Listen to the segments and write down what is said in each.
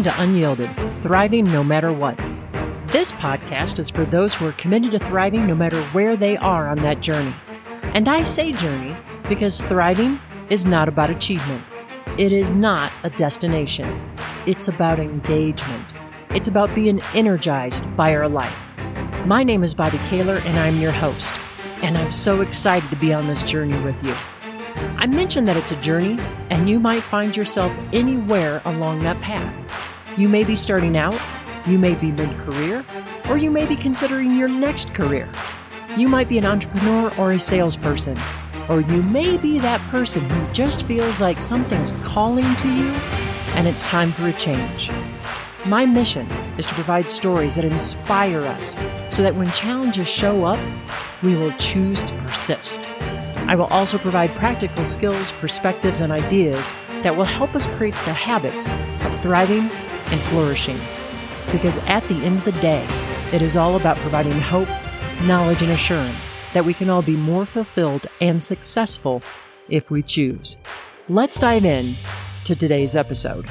Welcome to Unyielded Thriving No Matter What. This podcast is for those who are committed to thriving no matter where they are on that journey. And I say journey because thriving is not about achievement, it is not a destination. It's about engagement, it's about being energized by our life. My name is Bobbi Kahler, and I'm your host. And I'm so excited to be on this journey with you. I mentioned that it's a journey, and you might find yourself anywhere along that path. You may be starting out, you may be mid career, or you may be considering your next career. You might be an entrepreneur or a salesperson, or you may be that person who just feels like something's calling to you and it's time for a change. My mission is to provide stories that inspire us so that when challenges show up, we will choose to persist. I will also provide practical skills, perspectives, and ideas that will help us create the habits of thriving and flourishing. Because at the end of the day, it is all about providing hope, knowledge, and assurance that we can all be more fulfilled and successful if we choose. Let's dive in to today's episode.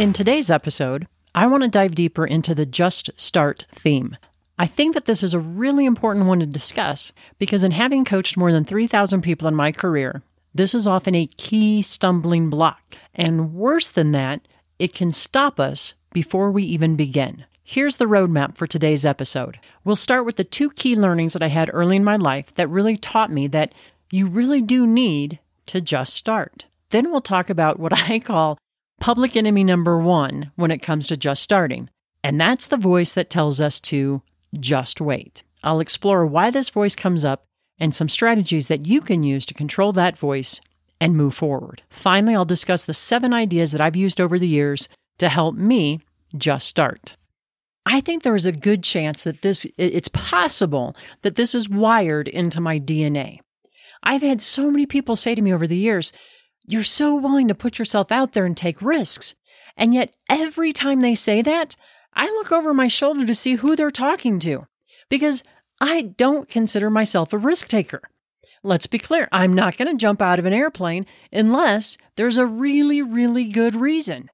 In today's episode, I want to dive deeper into the Just Start theme. I think that this is a really important one to discuss because, in having coached more than 3,000 people in my career, this is often a key stumbling block. And worse than that, it can stop us before we even begin. Here's the roadmap for today's episode. We'll start with the two key learnings that I had early in my life that really taught me that you really do need to just start. Then we'll talk about what I call public enemy number one when it comes to just starting, and that's the voice that tells us to just wait. I'll explore why this voice comes up and some strategies that you can use to control that voice and move forward. Finally, I'll discuss the seven ideas that I've used over the years to help me just start. I think there is a good chance that this it's possible that this is wired into my DNA. I've had so many people say to me over the years, you're so willing to put yourself out there and take risks. And yet, every time they say that, I look over my shoulder to see who they're talking to because I don't consider myself a risk taker. Let's be clear, I'm not going to jump out of an airplane unless there's a really, really good reason.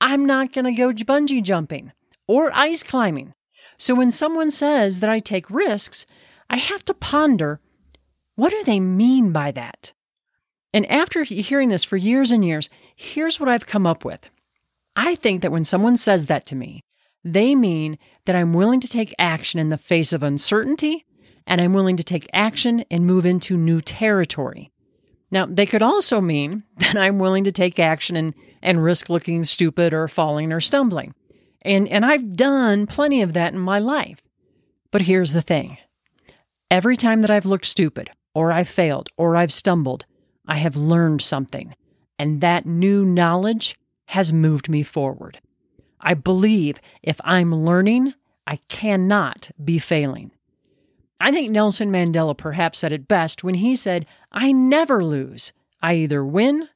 I'm not going to go bungee jumping or ice climbing. So when someone says that I take risks, I have to ponder what do they mean by that? And after hearing this for years and years, here's what I've come up with. I think that when someone says that to me, they mean that I'm willing to take action in the face of uncertainty and I'm willing to take action and move into new territory. Now, they could also mean that I'm willing to take action and, and risk looking stupid or falling or stumbling. And, and I've done plenty of that in my life. But here's the thing every time that I've looked stupid, or I've failed, or I've stumbled, I have learned something, and that new knowledge has moved me forward. I believe if I'm learning, I cannot be failing. I think Nelson Mandela perhaps said it best when he said, I never lose. I either win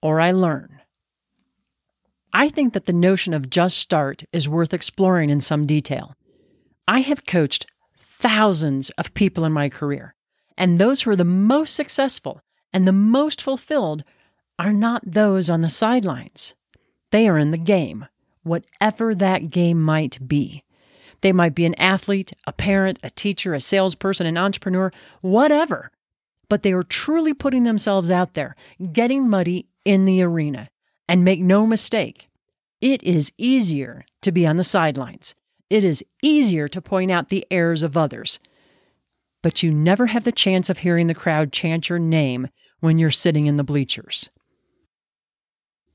or I learn. I think that the notion of just start is worth exploring in some detail. I have coached thousands of people in my career, and those who are the most successful and the most fulfilled are not those on the sidelines. They are in the game, whatever that game might be. They might be an athlete, a parent, a teacher, a salesperson, an entrepreneur, whatever. But they are truly putting themselves out there, getting muddy in the arena. And make no mistake, it is easier to be on the sidelines. It is easier to point out the errors of others. But you never have the chance of hearing the crowd chant your name when you're sitting in the bleachers.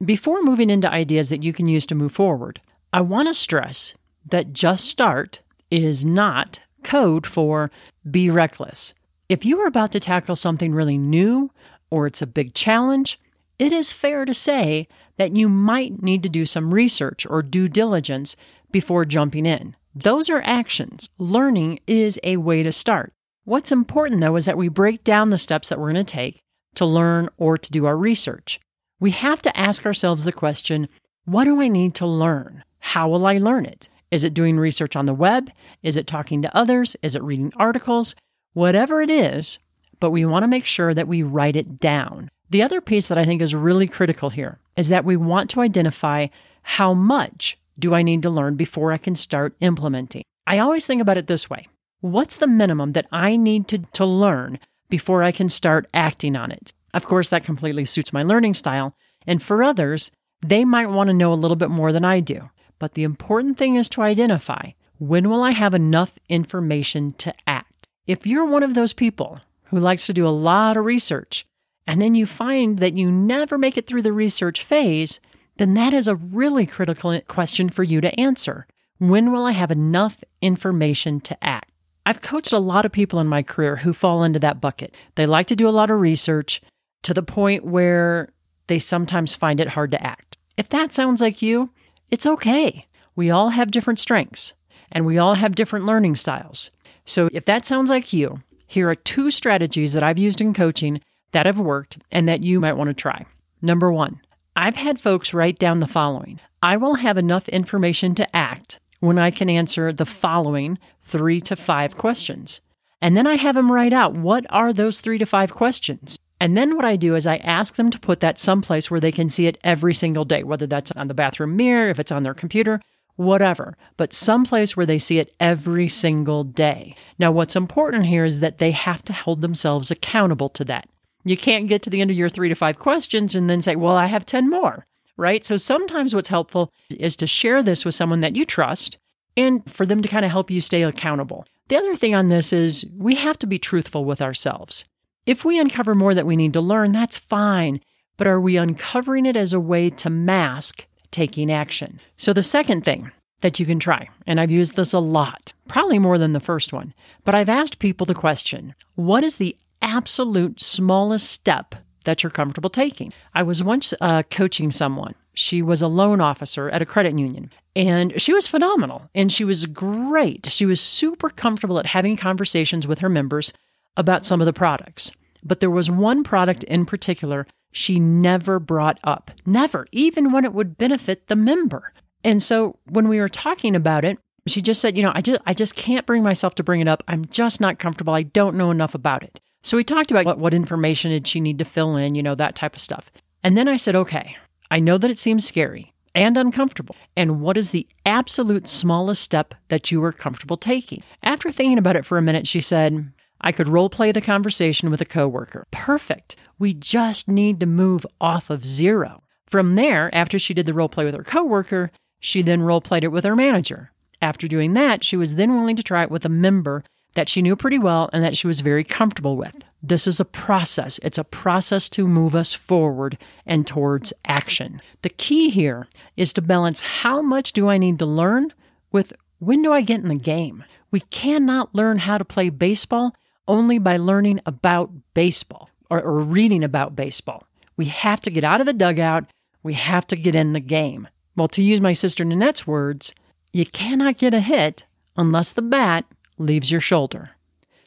Before moving into ideas that you can use to move forward, I want to stress that just start is not code for be reckless. If you are about to tackle something really new or it's a big challenge, it is fair to say that you might need to do some research or due diligence before jumping in. Those are actions. Learning is a way to start. What's important though is that we break down the steps that we're going to take to learn or to do our research. We have to ask ourselves the question what do I need to learn? How will I learn it? Is it doing research on the web? Is it talking to others? Is it reading articles? Whatever it is, but we want to make sure that we write it down. The other piece that I think is really critical here is that we want to identify how much do I need to learn before I can start implementing. I always think about it this way What's the minimum that I need to, to learn before I can start acting on it? Of course, that completely suits my learning style. And for others, they might want to know a little bit more than I do. But the important thing is to identify when will I have enough information to act? If you're one of those people who likes to do a lot of research and then you find that you never make it through the research phase, then that is a really critical question for you to answer. When will I have enough information to act? I've coached a lot of people in my career who fall into that bucket. They like to do a lot of research to the point where they sometimes find it hard to act. If that sounds like you, it's okay. We all have different strengths and we all have different learning styles. So if that sounds like you, here are two strategies that I've used in coaching that have worked and that you might want to try. Number one, I've had folks write down the following I will have enough information to act when I can answer the following three to five questions. And then I have them write out what are those three to five questions. And then what I do is I ask them to put that someplace where they can see it every single day, whether that's on the bathroom mirror, if it's on their computer, whatever, but someplace where they see it every single day. Now, what's important here is that they have to hold themselves accountable to that. You can't get to the end of your three to five questions and then say, well, I have 10 more, right? So sometimes what's helpful is to share this with someone that you trust and for them to kind of help you stay accountable. The other thing on this is we have to be truthful with ourselves. If we uncover more that we need to learn, that's fine. But are we uncovering it as a way to mask taking action? So, the second thing that you can try, and I've used this a lot, probably more than the first one, but I've asked people the question what is the absolute smallest step that you're comfortable taking? I was once uh, coaching someone. She was a loan officer at a credit union, and she was phenomenal and she was great. She was super comfortable at having conversations with her members about some of the products. But there was one product in particular she never brought up. Never, even when it would benefit the member. And so when we were talking about it, she just said, you know, I just I just can't bring myself to bring it up. I'm just not comfortable. I don't know enough about it. So we talked about what, what information did she need to fill in, you know, that type of stuff. And then I said, okay, I know that it seems scary and uncomfortable. And what is the absolute smallest step that you are comfortable taking? After thinking about it for a minute, she said, I could role play the conversation with a coworker. Perfect. We just need to move off of zero. From there, after she did the role play with her coworker, she then role played it with her manager. After doing that, she was then willing to try it with a member that she knew pretty well and that she was very comfortable with. This is a process. It's a process to move us forward and towards action. The key here is to balance how much do I need to learn with when do I get in the game? We cannot learn how to play baseball only by learning about baseball or, or reading about baseball. We have to get out of the dugout. We have to get in the game. Well, to use my sister Nanette's words, you cannot get a hit unless the bat leaves your shoulder.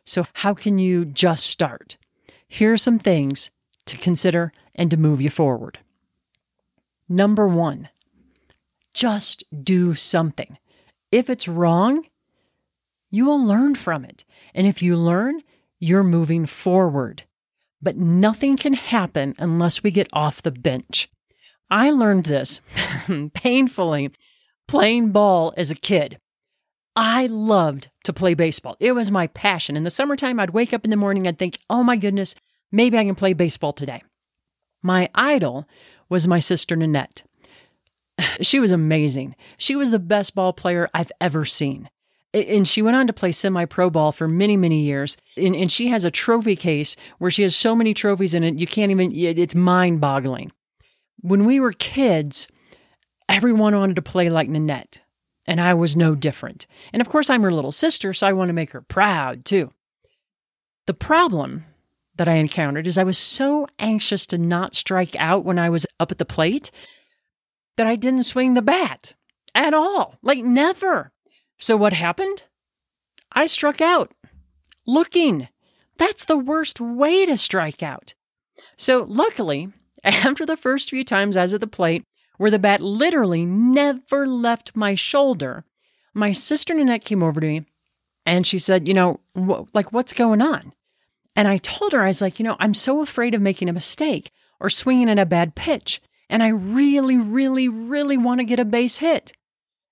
So, how can you just start? Here are some things to consider and to move you forward. Number one, just do something. If it's wrong, you will learn from it. And if you learn, you're moving forward. But nothing can happen unless we get off the bench. I learned this painfully playing ball as a kid. I loved to play baseball. It was my passion. In the summertime, I'd wake up in the morning, I'd think, oh my goodness, maybe I can play baseball today. My idol was my sister Nanette. She was amazing. She was the best ball player I've ever seen and she went on to play semi pro ball for many, many years. And, and, she has a trophy case where she has so many trophies in it, you can't even, it's mind boggling. When we were kids, everyone wanted to play like Nanette, and I was no different. And of course, I'm her little sister, so I want to make her proud too. The problem that I encountered is I was so anxious to not strike out when I was up at the plate that I didn't swing the bat at all. Like, never. So what happened? I struck out. Looking. That's the worst way to strike out. So luckily, after the first few times I was at the plate, where the bat literally never left my shoulder, my sister Nanette came over to me and she said, You know, wh- like, what's going on? And I told her, I was like, You know, I'm so afraid of making a mistake or swinging at a bad pitch. And I really, really, really want to get a base hit.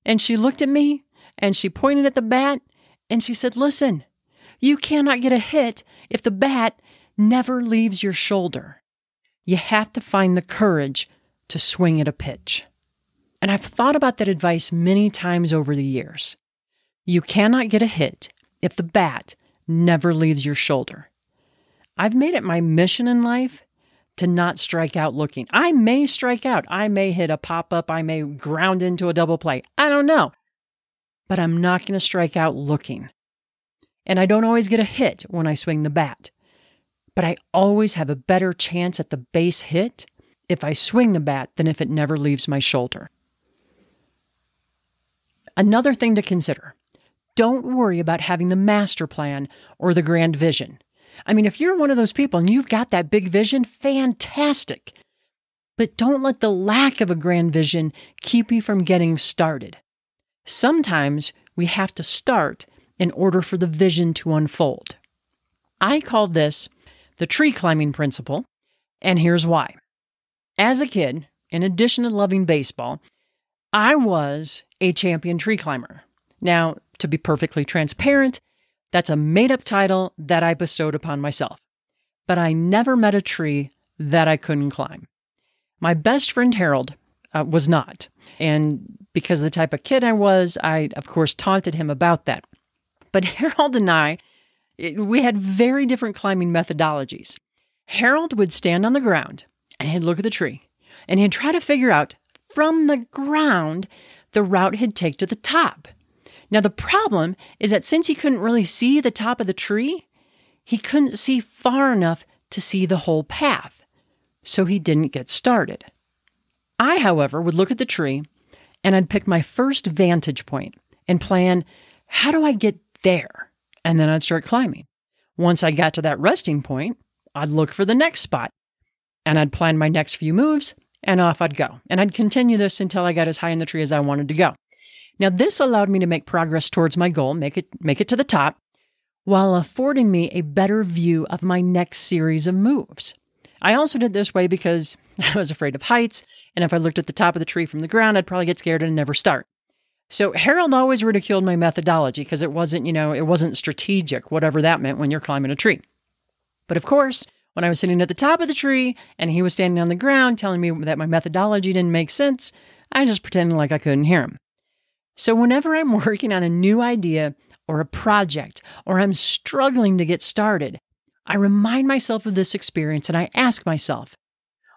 And she looked at me and she pointed at the bat and she said, Listen, you cannot get a hit if the bat never leaves your shoulder. You have to find the courage to swing at a pitch. And I've thought about that advice many times over the years. You cannot get a hit if the bat never leaves your shoulder. I've made it my mission in life to not strike out looking. I may strike out. I may hit a pop up. I may ground into a double play. I don't know. But I'm not going to strike out looking. And I don't always get a hit when I swing the bat. But I always have a better chance at the base hit if I swing the bat than if it never leaves my shoulder. Another thing to consider don't worry about having the master plan or the grand vision. I mean, if you're one of those people and you've got that big vision, fantastic. But don't let the lack of a grand vision keep you from getting started. Sometimes we have to start in order for the vision to unfold. I call this the tree climbing principle, and here's why. As a kid, in addition to loving baseball, I was a champion tree climber. Now, to be perfectly transparent, that's a made up title that I bestowed upon myself. But I never met a tree that I couldn't climb. My best friend Harold uh, was not. And because of the type of kid I was, I, of course, taunted him about that. But Harold and I, we had very different climbing methodologies. Harold would stand on the ground and he'd look at the tree and he'd try to figure out from the ground the route he'd take to the top. Now, the problem is that since he couldn't really see the top of the tree, he couldn't see far enough to see the whole path, so he didn't get started. I, however, would look at the tree and I'd pick my first vantage point and plan how do I get there? And then I'd start climbing. Once I got to that resting point, I'd look for the next spot and I'd plan my next few moves and off I'd go. And I'd continue this until I got as high in the tree as I wanted to go. Now this allowed me to make progress towards my goal, make it make it to the top, while affording me a better view of my next series of moves. I also did this way because I was afraid of heights, and if I looked at the top of the tree from the ground, I'd probably get scared and never start. So Harold always ridiculed my methodology because it wasn't, you know, it wasn't strategic, whatever that meant when you're climbing a tree. But of course, when I was sitting at the top of the tree and he was standing on the ground telling me that my methodology didn't make sense, I just pretended like I couldn't hear him. So, whenever I'm working on a new idea or a project, or I'm struggling to get started, I remind myself of this experience and I ask myself,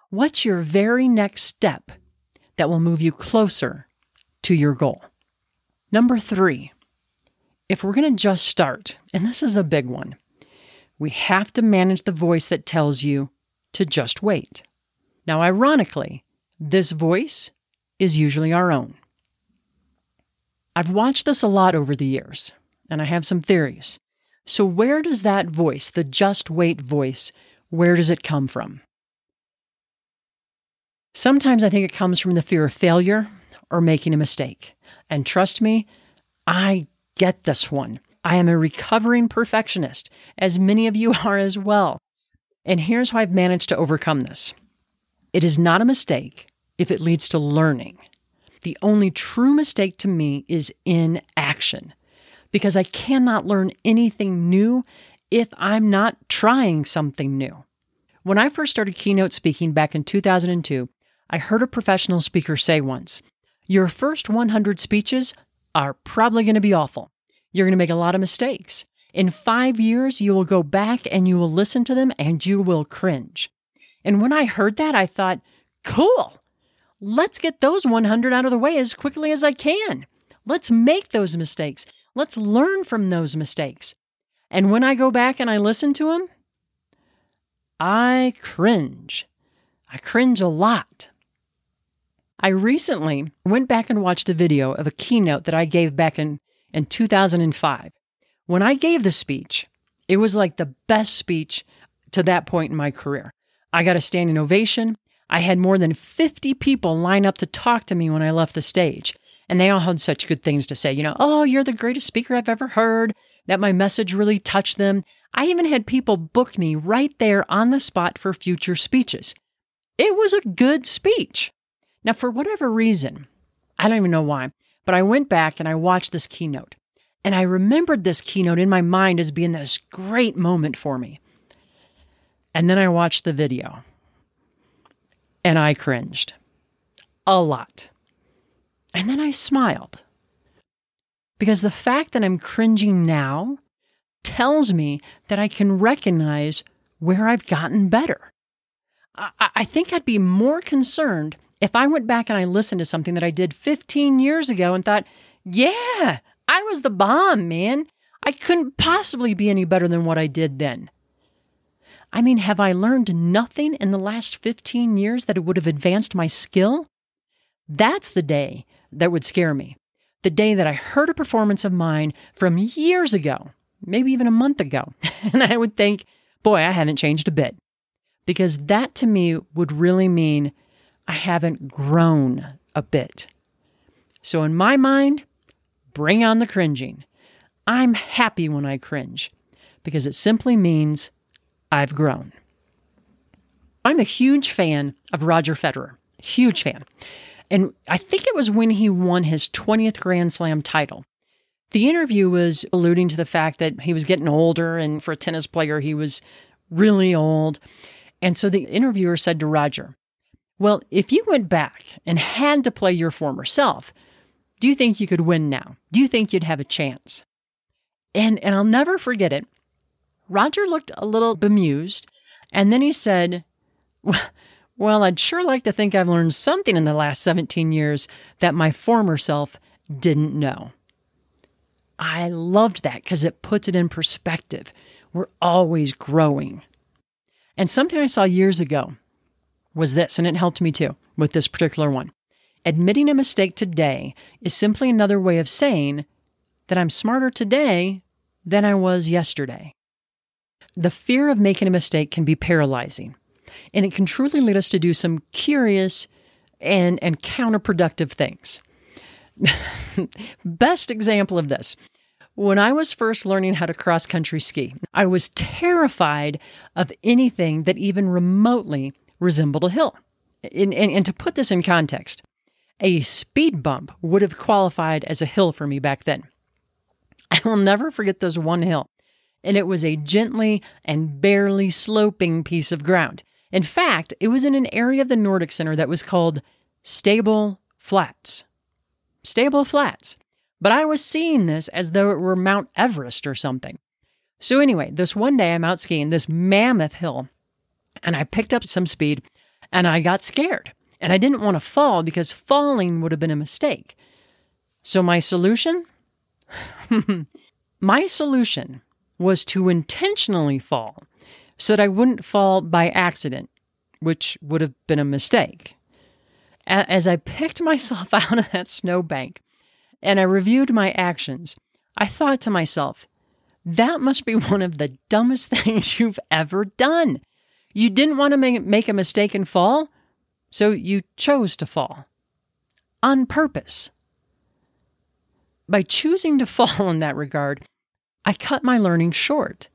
what's your very next step that will move you closer to your goal? Number three, if we're going to just start, and this is a big one, we have to manage the voice that tells you to just wait. Now, ironically, this voice is usually our own. I've watched this a lot over the years, and I have some theories. So, where does that voice, the just wait voice, where does it come from? Sometimes I think it comes from the fear of failure or making a mistake. And trust me, I get this one. I am a recovering perfectionist, as many of you are as well. And here's how I've managed to overcome this it is not a mistake if it leads to learning. The only true mistake to me is inaction, because I cannot learn anything new if I'm not trying something new. When I first started keynote speaking back in 2002, I heard a professional speaker say once, Your first 100 speeches are probably going to be awful. You're going to make a lot of mistakes. In five years, you will go back and you will listen to them and you will cringe. And when I heard that, I thought, cool, let's get those 100 out of the way as quickly as I can. Let's make those mistakes. Let's learn from those mistakes. And when I go back and I listen to them, I cringe. I cringe a lot. I recently went back and watched a video of a keynote that I gave back in in 2005. When I gave the speech, it was like the best speech to that point in my career. I got a standing ovation. I had more than 50 people line up to talk to me when I left the stage. And they all had such good things to say. You know, oh, you're the greatest speaker I've ever heard, that my message really touched them. I even had people book me right there on the spot for future speeches. It was a good speech. Now, for whatever reason, I don't even know why, but I went back and I watched this keynote. And I remembered this keynote in my mind as being this great moment for me. And then I watched the video and I cringed a lot. And then I smiled. Because the fact that I'm cringing now tells me that I can recognize where I've gotten better. I, I, think I'd be more concerned if I went back and I listened to something that I did 15 years ago and thought, yeah, I was the bomb, man. I couldn't possibly be any better than what I did then. I mean, have I learned nothing in the last 15 years that it would have advanced my skill? That's the day that would scare me. The day that I heard a performance of mine from years ago, maybe even a month ago, and I would think, boy, I haven't changed a bit. Because that to me would really mean I haven't grown a bit. So, in my mind, bring on the cringing. I'm happy when I cringe because it simply means I've grown. I'm a huge fan of Roger Federer, huge fan. And I think it was when he won his 20th Grand Slam title. The interview was alluding to the fact that he was getting older, and for a tennis player, he was really old. And so the interviewer said to Roger, Well, if you went back and had to play your former self, do you think you could win now? Do you think you'd have a chance? And, and I'll never forget it. Roger looked a little bemused, and then he said, Well, I'd sure like to think I've learned something in the last 17 years that my former self didn't know. I loved that because it puts it in perspective. We're always growing. And something I saw years ago was this, and it helped me too with this particular one. Admitting a mistake today is simply another way of saying that I'm smarter today than I was yesterday. The fear of making a mistake can be paralyzing, and it can truly lead us to do some curious and, and counterproductive things. Best example of this when I was first learning how to cross country ski, I was terrified of anything that even remotely resembled a hill. And, and, and, to put this in context, a speed bump would have qualified as a hill for me back then. I will never forget this one hill and it was a gently and barely sloping piece of ground. In fact, it was in an area of the Nordic Center that was called Stable Flats. Stable Flats. But I was seeing this as though it were Mount Everest or something. So, anyway, this one day I'm out skiing this mammoth hill, and I picked up some speed and I got scared. And I didn't want to fall because falling would have been a mistake. So, my solution? my solution was to intentionally fall so that I wouldn't fall by accident, which would have been a mistake. As I picked myself out of that snowbank and I reviewed my actions, I thought to myself, that must be one of the dumbest things you've ever done. You didn't want to make a mistake and fall, so you chose to fall on purpose. By choosing to fall in that regard, I cut my learning short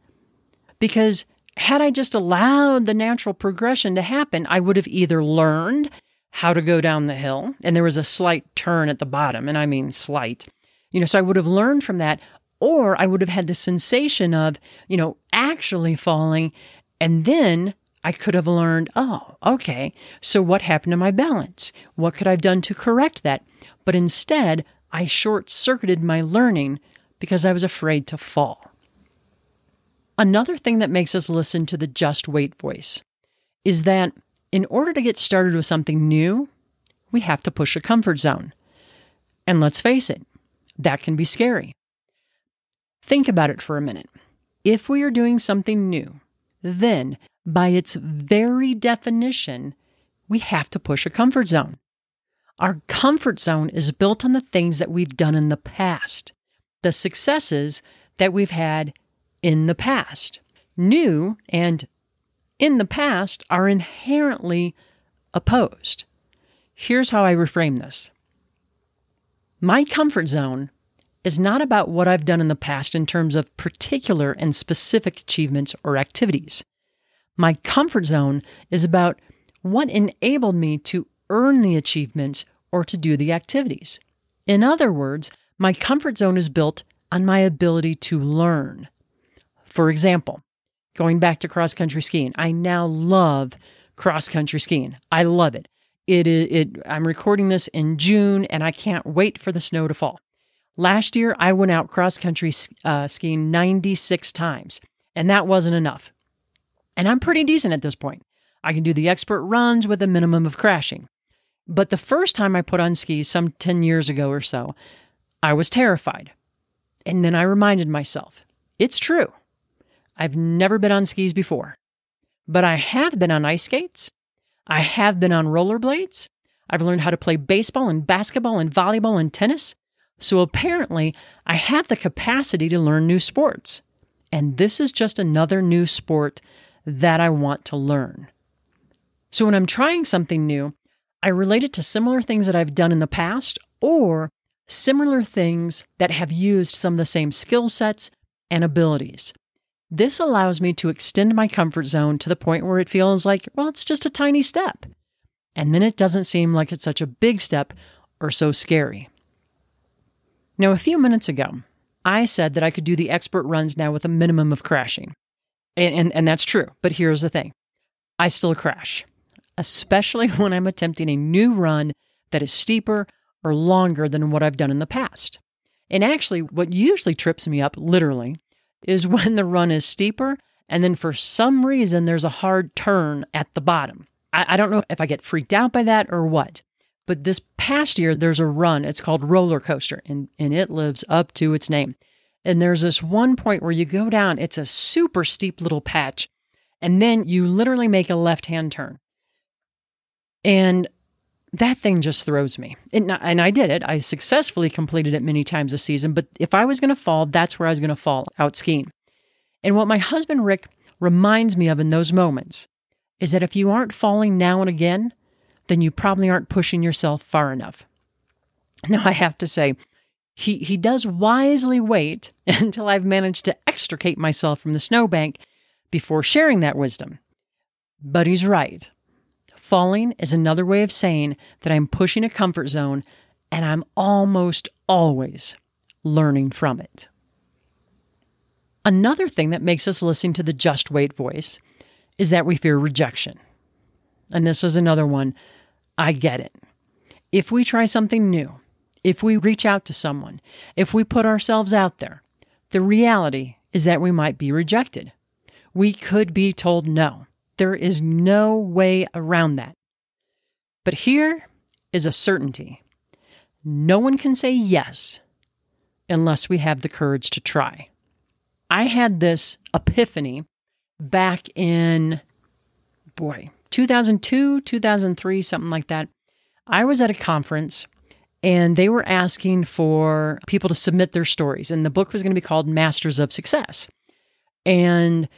because had I just allowed the natural progression to happen, I would have either learned how to go down the hill, and there was a slight turn at the bottom, and I mean slight, you know, so I would have learned from that, or I would have had the sensation of, you know, actually falling, and then I could have learned, oh, okay, so what happened to my balance? What could I have done to correct that? But instead, I short circuited my learning because I was afraid to fall. Another thing that makes us listen to the just wait voice is that in order to get started with something new, we have to push a comfort zone. And let's face it, that can be scary. Think about it for a minute. If we are doing something new, then by its very definition, we have to push a comfort zone. Our comfort zone is built on the things that we've done in the past the successes that we've had in the past. New and in the past are inherently opposed. Here's how I reframe this My comfort zone is not about what I've done in the past in terms of particular and specific achievements or activities. My comfort zone is about what enabled me to earn the achievements or to do the activities. In other words, my comfort zone is built on my ability to learn. For example, going back to cross country skiing, I now love cross country skiing. I love it. It, it, it I'm recording this in June and I can't wait for the snow to fall. Last year, I went out cross country uh, skiing 96 times, and that wasn't enough. And I'm pretty decent at this point. I can do the expert runs with a minimum of crashing. But the first time I put on skis, some 10 years ago or so, I was terrified. And then I reminded myself it's true. I've never been on skis before, but I have been on ice skates. I have been on rollerblades. I've learned how to play baseball and basketball and volleyball and tennis. So apparently, I have the capacity to learn new sports. And this is just another new sport that I want to learn. So when I'm trying something new, I relate it to similar things that I've done in the past or similar things that have used some of the same skill sets and abilities. This allows me to extend my comfort zone to the point where it feels like, well, it's just a tiny step. And then it doesn't seem like it's such a big step or so scary. Now, a few minutes ago, I said that I could do the expert runs now with a minimum of crashing. And, and, and that's true. But here's the thing I still crash, especially when I'm attempting a new run that is steeper or longer than what I've done in the past. And actually, what usually trips me up, literally, is when the run is steeper and then for some reason there's a hard turn at the bottom. I, I, don't know if I get freaked out by that or what. But this past year, there's a run. It's called Roller Coaster, and, and it lives up to its name. And there's this one point where you go down, it's a super steep little patch, and then you literally make a left hand turn. And that thing just throws me. And, and I did it. I successfully completed it many times this season. But if I was going to fall, that's where I was going to fall out skiing. And what my husband Rick reminds me of in those moments is that if you aren't falling now and again, then you probably aren't pushing yourself far enough. Now, I have to say, he, he does wisely wait until I've managed to extricate myself from the snowbank before sharing that wisdom. But he's right. Falling is another way of saying that I'm pushing a comfort zone and I'm almost always learning from it. Another thing that makes us listen to the just wait voice is that we fear rejection. And this is another one. I get it. If we try something new, if we reach out to someone, if we put ourselves out there, the reality is that we might be rejected. We could be told no. There is no way around that. But here is a certainty no one can say yes unless we have the courage to try. I had this epiphany back in, boy, 2002, 2003, something like that. I was at a conference and they were asking for people to submit their stories. And the book was going to be called Masters of Success. And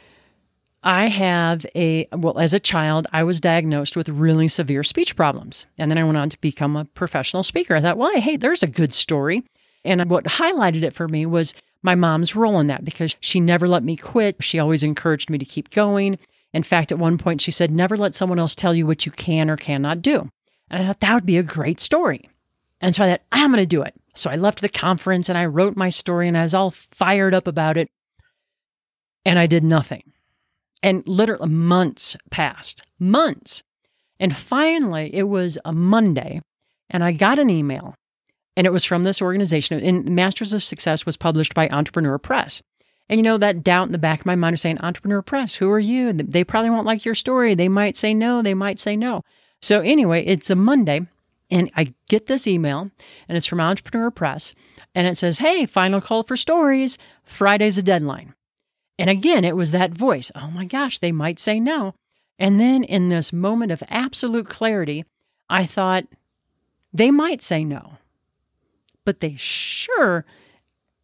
I have a, well, as a child, I was diagnosed with really severe speech problems. And then I went on to become a professional speaker. I thought, well, hey, there's a good story. And what highlighted it for me was my mom's role in that because she never let me quit. She always encouraged me to keep going. In fact, at one point, she said, never let someone else tell you what you can or cannot do. And I thought that would be a great story. And so I thought, I'm going to do it. So I left the conference and I wrote my story and I was all fired up about it. And I did nothing. And literally months passed, months. And finally, it was a Monday, and I got an email, and it was from this organization. And Masters of Success was published by Entrepreneur Press. And you know, that doubt in the back of my mind was saying, Entrepreneur Press, who are you? They probably won't like your story. They might say no, they might say no. So, anyway, it's a Monday, and I get this email, and it's from Entrepreneur Press, and it says, Hey, final call for stories. Friday's a deadline. And again, it was that voice. Oh my gosh, they might say no. And then in this moment of absolute clarity, I thought, they might say no. But they sure,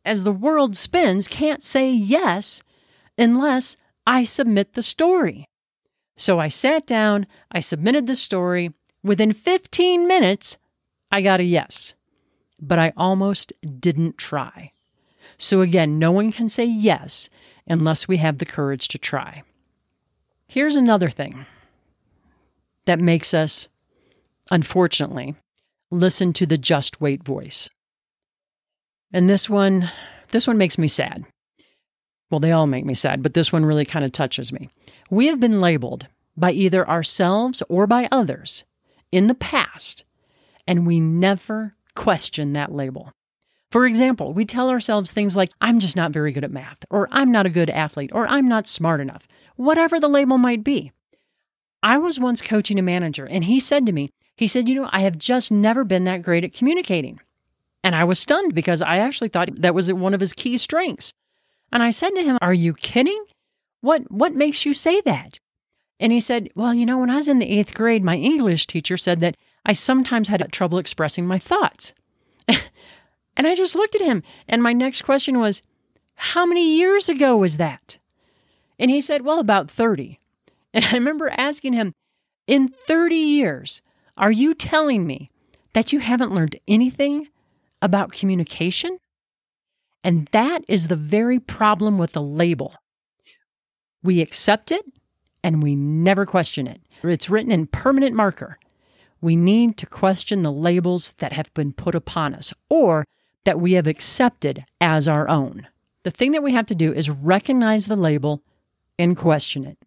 as the world spins, can't say yes unless I submit the story. So I sat down, I submitted the story, Within 15 minutes, I got a yes, but I almost didn't try. So again, no one can say yes unless we have the courage to try. Here's another thing that makes us, unfortunately, listen to the just wait voice. And this one, this one makes me sad. Well, they all make me sad, but this one really kind of touches me. We have been labeled by either ourselves or by others in the past, and we never question that label. For example, we tell ourselves things like, I'm just not very good at math, or I'm not a good athlete, or I'm not smart enough, whatever the label might be. I was once coaching a manager, and he said to me, he said, You know, I have just never been that great at communicating. And I was stunned because I actually thought that was one of his key strengths. And I said to him, Are you kidding? What, what makes you say that? And he said, Well, you know, when I was in the eighth grade, my English teacher said that I sometimes had trouble expressing my thoughts. and I just looked at him. And my next question was, How many years ago was that? And he said, Well, about 30. And I remember asking him, In 30 years, are you telling me that you haven't learned anything about communication? And that is the very problem with the label. We accept it and we never question it. It's written in permanent marker. We need to question the labels that have been put upon us or that we have accepted as our own. The thing that we have to do is recognize the label and question it.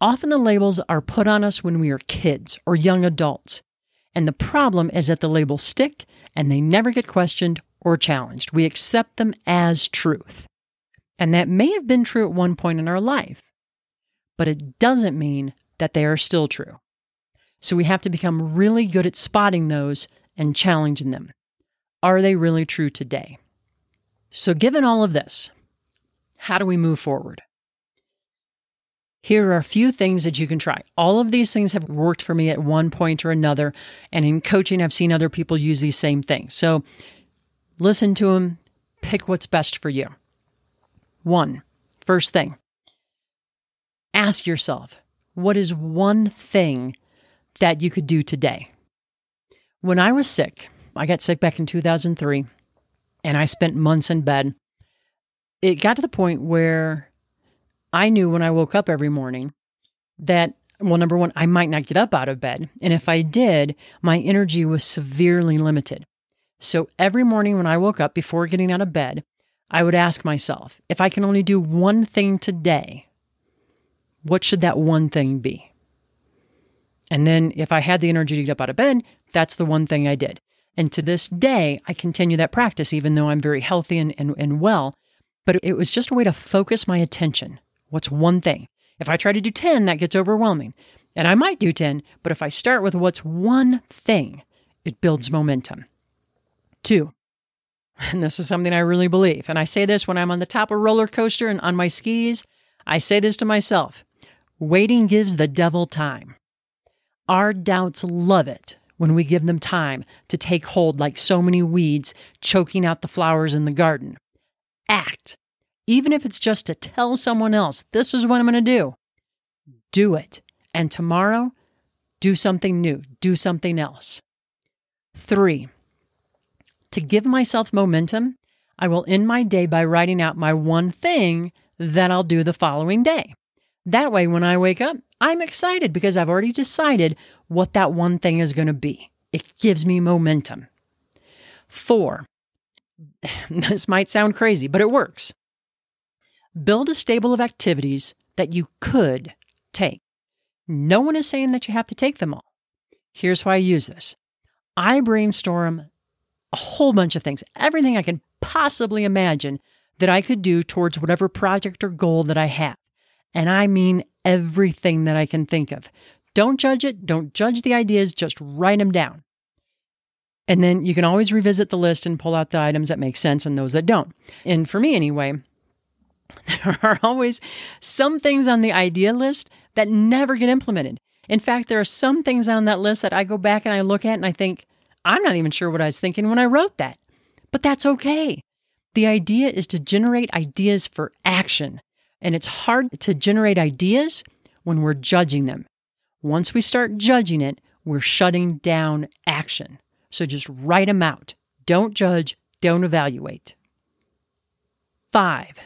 Often the labels are put on us when we are kids or young adults. And the problem is that the labels stick and they never get questioned or challenged. We accept them as truth. And that may have been true at one point in our life, but it doesn't mean that they are still true. So we have to become really good at spotting those and challenging them. Are they really true today? So, given all of this, how do we move forward? Here are a few things that you can try. All of these things have worked for me at one point or another. And in coaching, I've seen other people use these same things. So listen to them, pick what's best for you. One, first thing, ask yourself what is one thing that you could do today? When I was sick, I got sick back in 2003 and I spent months in bed. It got to the point where I knew when I woke up every morning that, well, number one, I might not get up out of bed. And if I did, my energy was severely limited. So every morning when I woke up before getting out of bed, I would ask myself, if I can only do one thing today, what should that one thing be? And then if I had the energy to get up out of bed, that's the one thing I did. And to this day, I continue that practice, even though I'm very healthy and, and, and well. But it was just a way to focus my attention What's one thing? If I try to do 10, that gets overwhelming. And I might do 10, but if I start with what's one thing, it builds momentum. Two, and this is something I really believe, and I say this when I'm on the top of a roller coaster and on my skis, I say this to myself waiting gives the devil time. Our doubts love it when we give them time to take hold like so many weeds choking out the flowers in the garden. Act even if it's just to tell someone else, this is what I'm going to do, do it. And tomorrow, do something new, do something else. Three, to give myself momentum, I will end my day by writing out my one thing that I'll do the following day. That way, when I wake up, I'm excited because I've already decided what that one thing is going to be. It gives me momentum. Four, this might sound crazy, but it works. Build a stable of activities that you could take. No one is saying that you have to take them all. Here's why I use this I brainstorm a whole bunch of things, everything I can possibly imagine that I could do towards whatever project or goal that I have. And I mean everything that I can think of. Don't judge it, don't judge the ideas, just write them down. And then you can always revisit the list and pull out the items that make sense and those that don't. And for me, anyway, there are always some things on the idea list that never get implemented. In fact, there are some things on that list that I go back and I look at and I think, I'm not even sure what I was thinking when I wrote that. But that's okay. The idea is to generate ideas for action. And it's hard to generate ideas when we're judging them. Once we start judging it, we're shutting down action. So just write them out. Don't judge, don't evaluate. Five,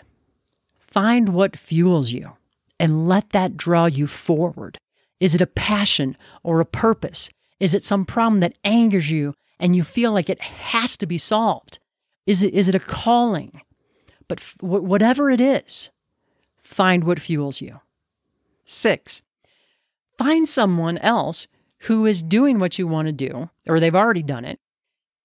find what fuels you and let that draw you forward. Is it a passion or a purpose? Is it some problem that angers you and you feel like it has to be solved? Is it, is it a calling? But f- whatever it is, find what fuels you. Six, find someone else who is doing what you want to do, or they've already done it,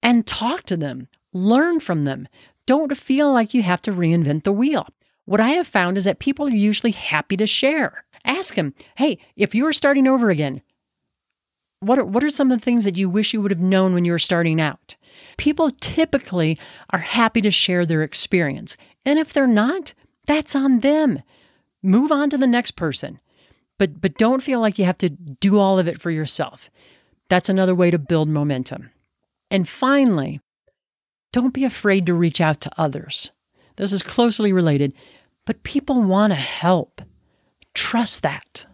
and talk to them, learn from them. Don't feel like you have to reinvent the wheel. What I have found is that people are usually happy to share. Ask them, hey, if you were starting over again, what are, what are some of the things that you wish you would have known when you were starting out? People typically are happy to share their experience. And if they're not, that's on them. Move on to the next person. But but don't feel like you have to do all of it for yourself. That's another way to build momentum. And finally, don't be afraid to reach out to others. This is closely related, but people want to help. Trust that.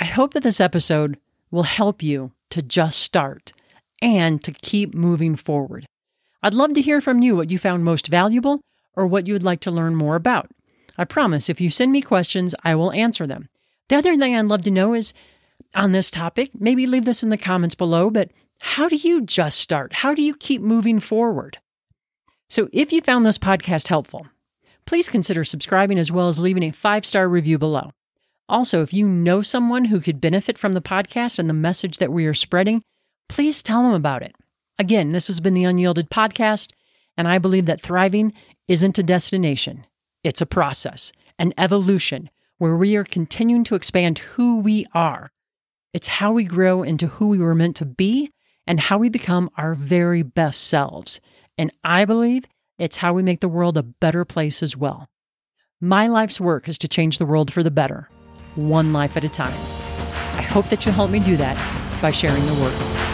I hope that this episode will help you to just start and to keep moving forward. I'd love to hear from you what you found most valuable or what you would like to learn more about. I promise if you send me questions, I will answer them. The other thing I'd love to know is on this topic, maybe leave this in the comments below, but how do you just start? How do you keep moving forward? So if you found this podcast helpful, please consider subscribing as well as leaving a five star review below. Also, if you know someone who could benefit from the podcast and the message that we are spreading, please tell them about it. Again, this has been the Unyielded Podcast, and I believe that thriving isn't a destination, it's a process, an evolution where we are continuing to expand who we are. It's how we grow into who we were meant to be and how we become our very best selves. And I believe it's how we make the world a better place as well. My life's work is to change the world for the better, one life at a time. I hope that you'll help me do that by sharing the word.